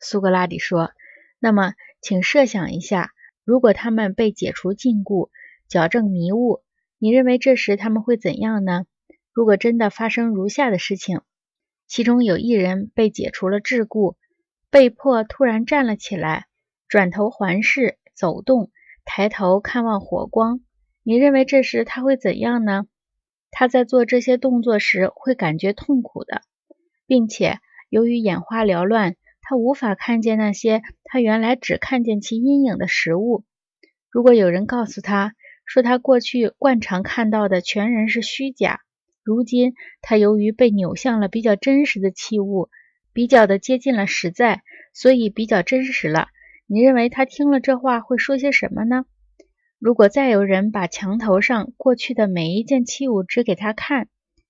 苏格拉底说：“那么，请设想一下，如果他们被解除禁锢，矫正迷雾，你认为这时他们会怎样呢？如果真的发生如下的事情：其中有一人被解除了桎梏，被迫突然站了起来，转头环视、走动，抬头看望火光，你认为这时他会怎样呢？他在做这些动作时会感觉痛苦的，并且由于眼花缭乱。”他无法看见那些他原来只看见其阴影的食物。如果有人告诉他说他过去惯常看到的全然是虚假，如今他由于被扭向了比较真实的器物，比较的接近了实在，所以比较真实了。你认为他听了这话会说些什么呢？如果再有人把墙头上过去的每一件器物指给他看，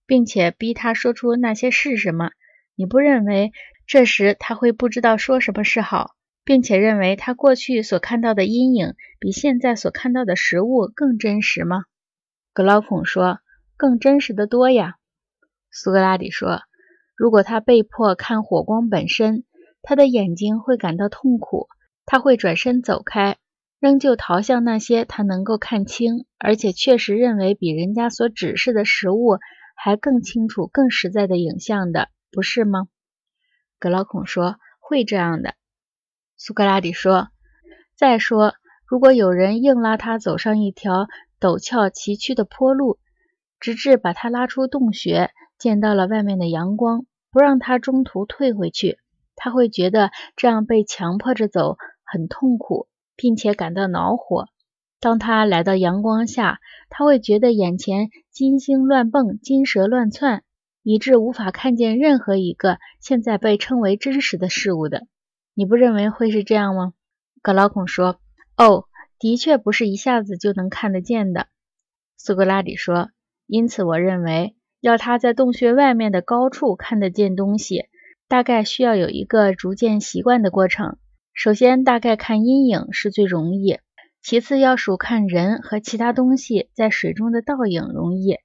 并且逼他说出那些是什么，你不认为？这时他会不知道说什么是好，并且认为他过去所看到的阴影比现在所看到的实物更真实吗？格劳孔说：“更真实的多呀。”苏格拉底说：“如果他被迫看火光本身，他的眼睛会感到痛苦，他会转身走开，仍旧逃向那些他能够看清，而且确实认为比人家所指示的食物还更清楚、更实在的影像的，不是吗？”格劳孔说：“会这样的。”苏格拉底说：“再说，如果有人硬拉他走上一条陡峭崎岖的坡路，直至把他拉出洞穴，见到了外面的阳光，不让他中途退回去，他会觉得这样被强迫着走很痛苦，并且感到恼火。当他来到阳光下，他会觉得眼前金星乱蹦，金蛇乱窜。”以致无法看见任何一个现在被称为真实的事物的，你不认为会是这样吗？格劳孔说：“哦，的确不是一下子就能看得见的。”苏格拉底说：“因此，我认为要他在洞穴外面的高处看得见东西，大概需要有一个逐渐习惯的过程。首先，大概看阴影是最容易；其次，要数看人和其他东西在水中的倒影容易。”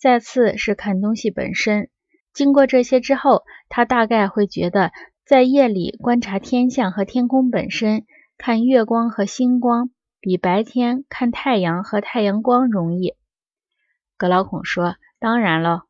再次是看东西本身。经过这些之后，他大概会觉得，在夜里观察天象和天空本身，看月光和星光，比白天看太阳和太阳光容易。格老孔说：“当然了。”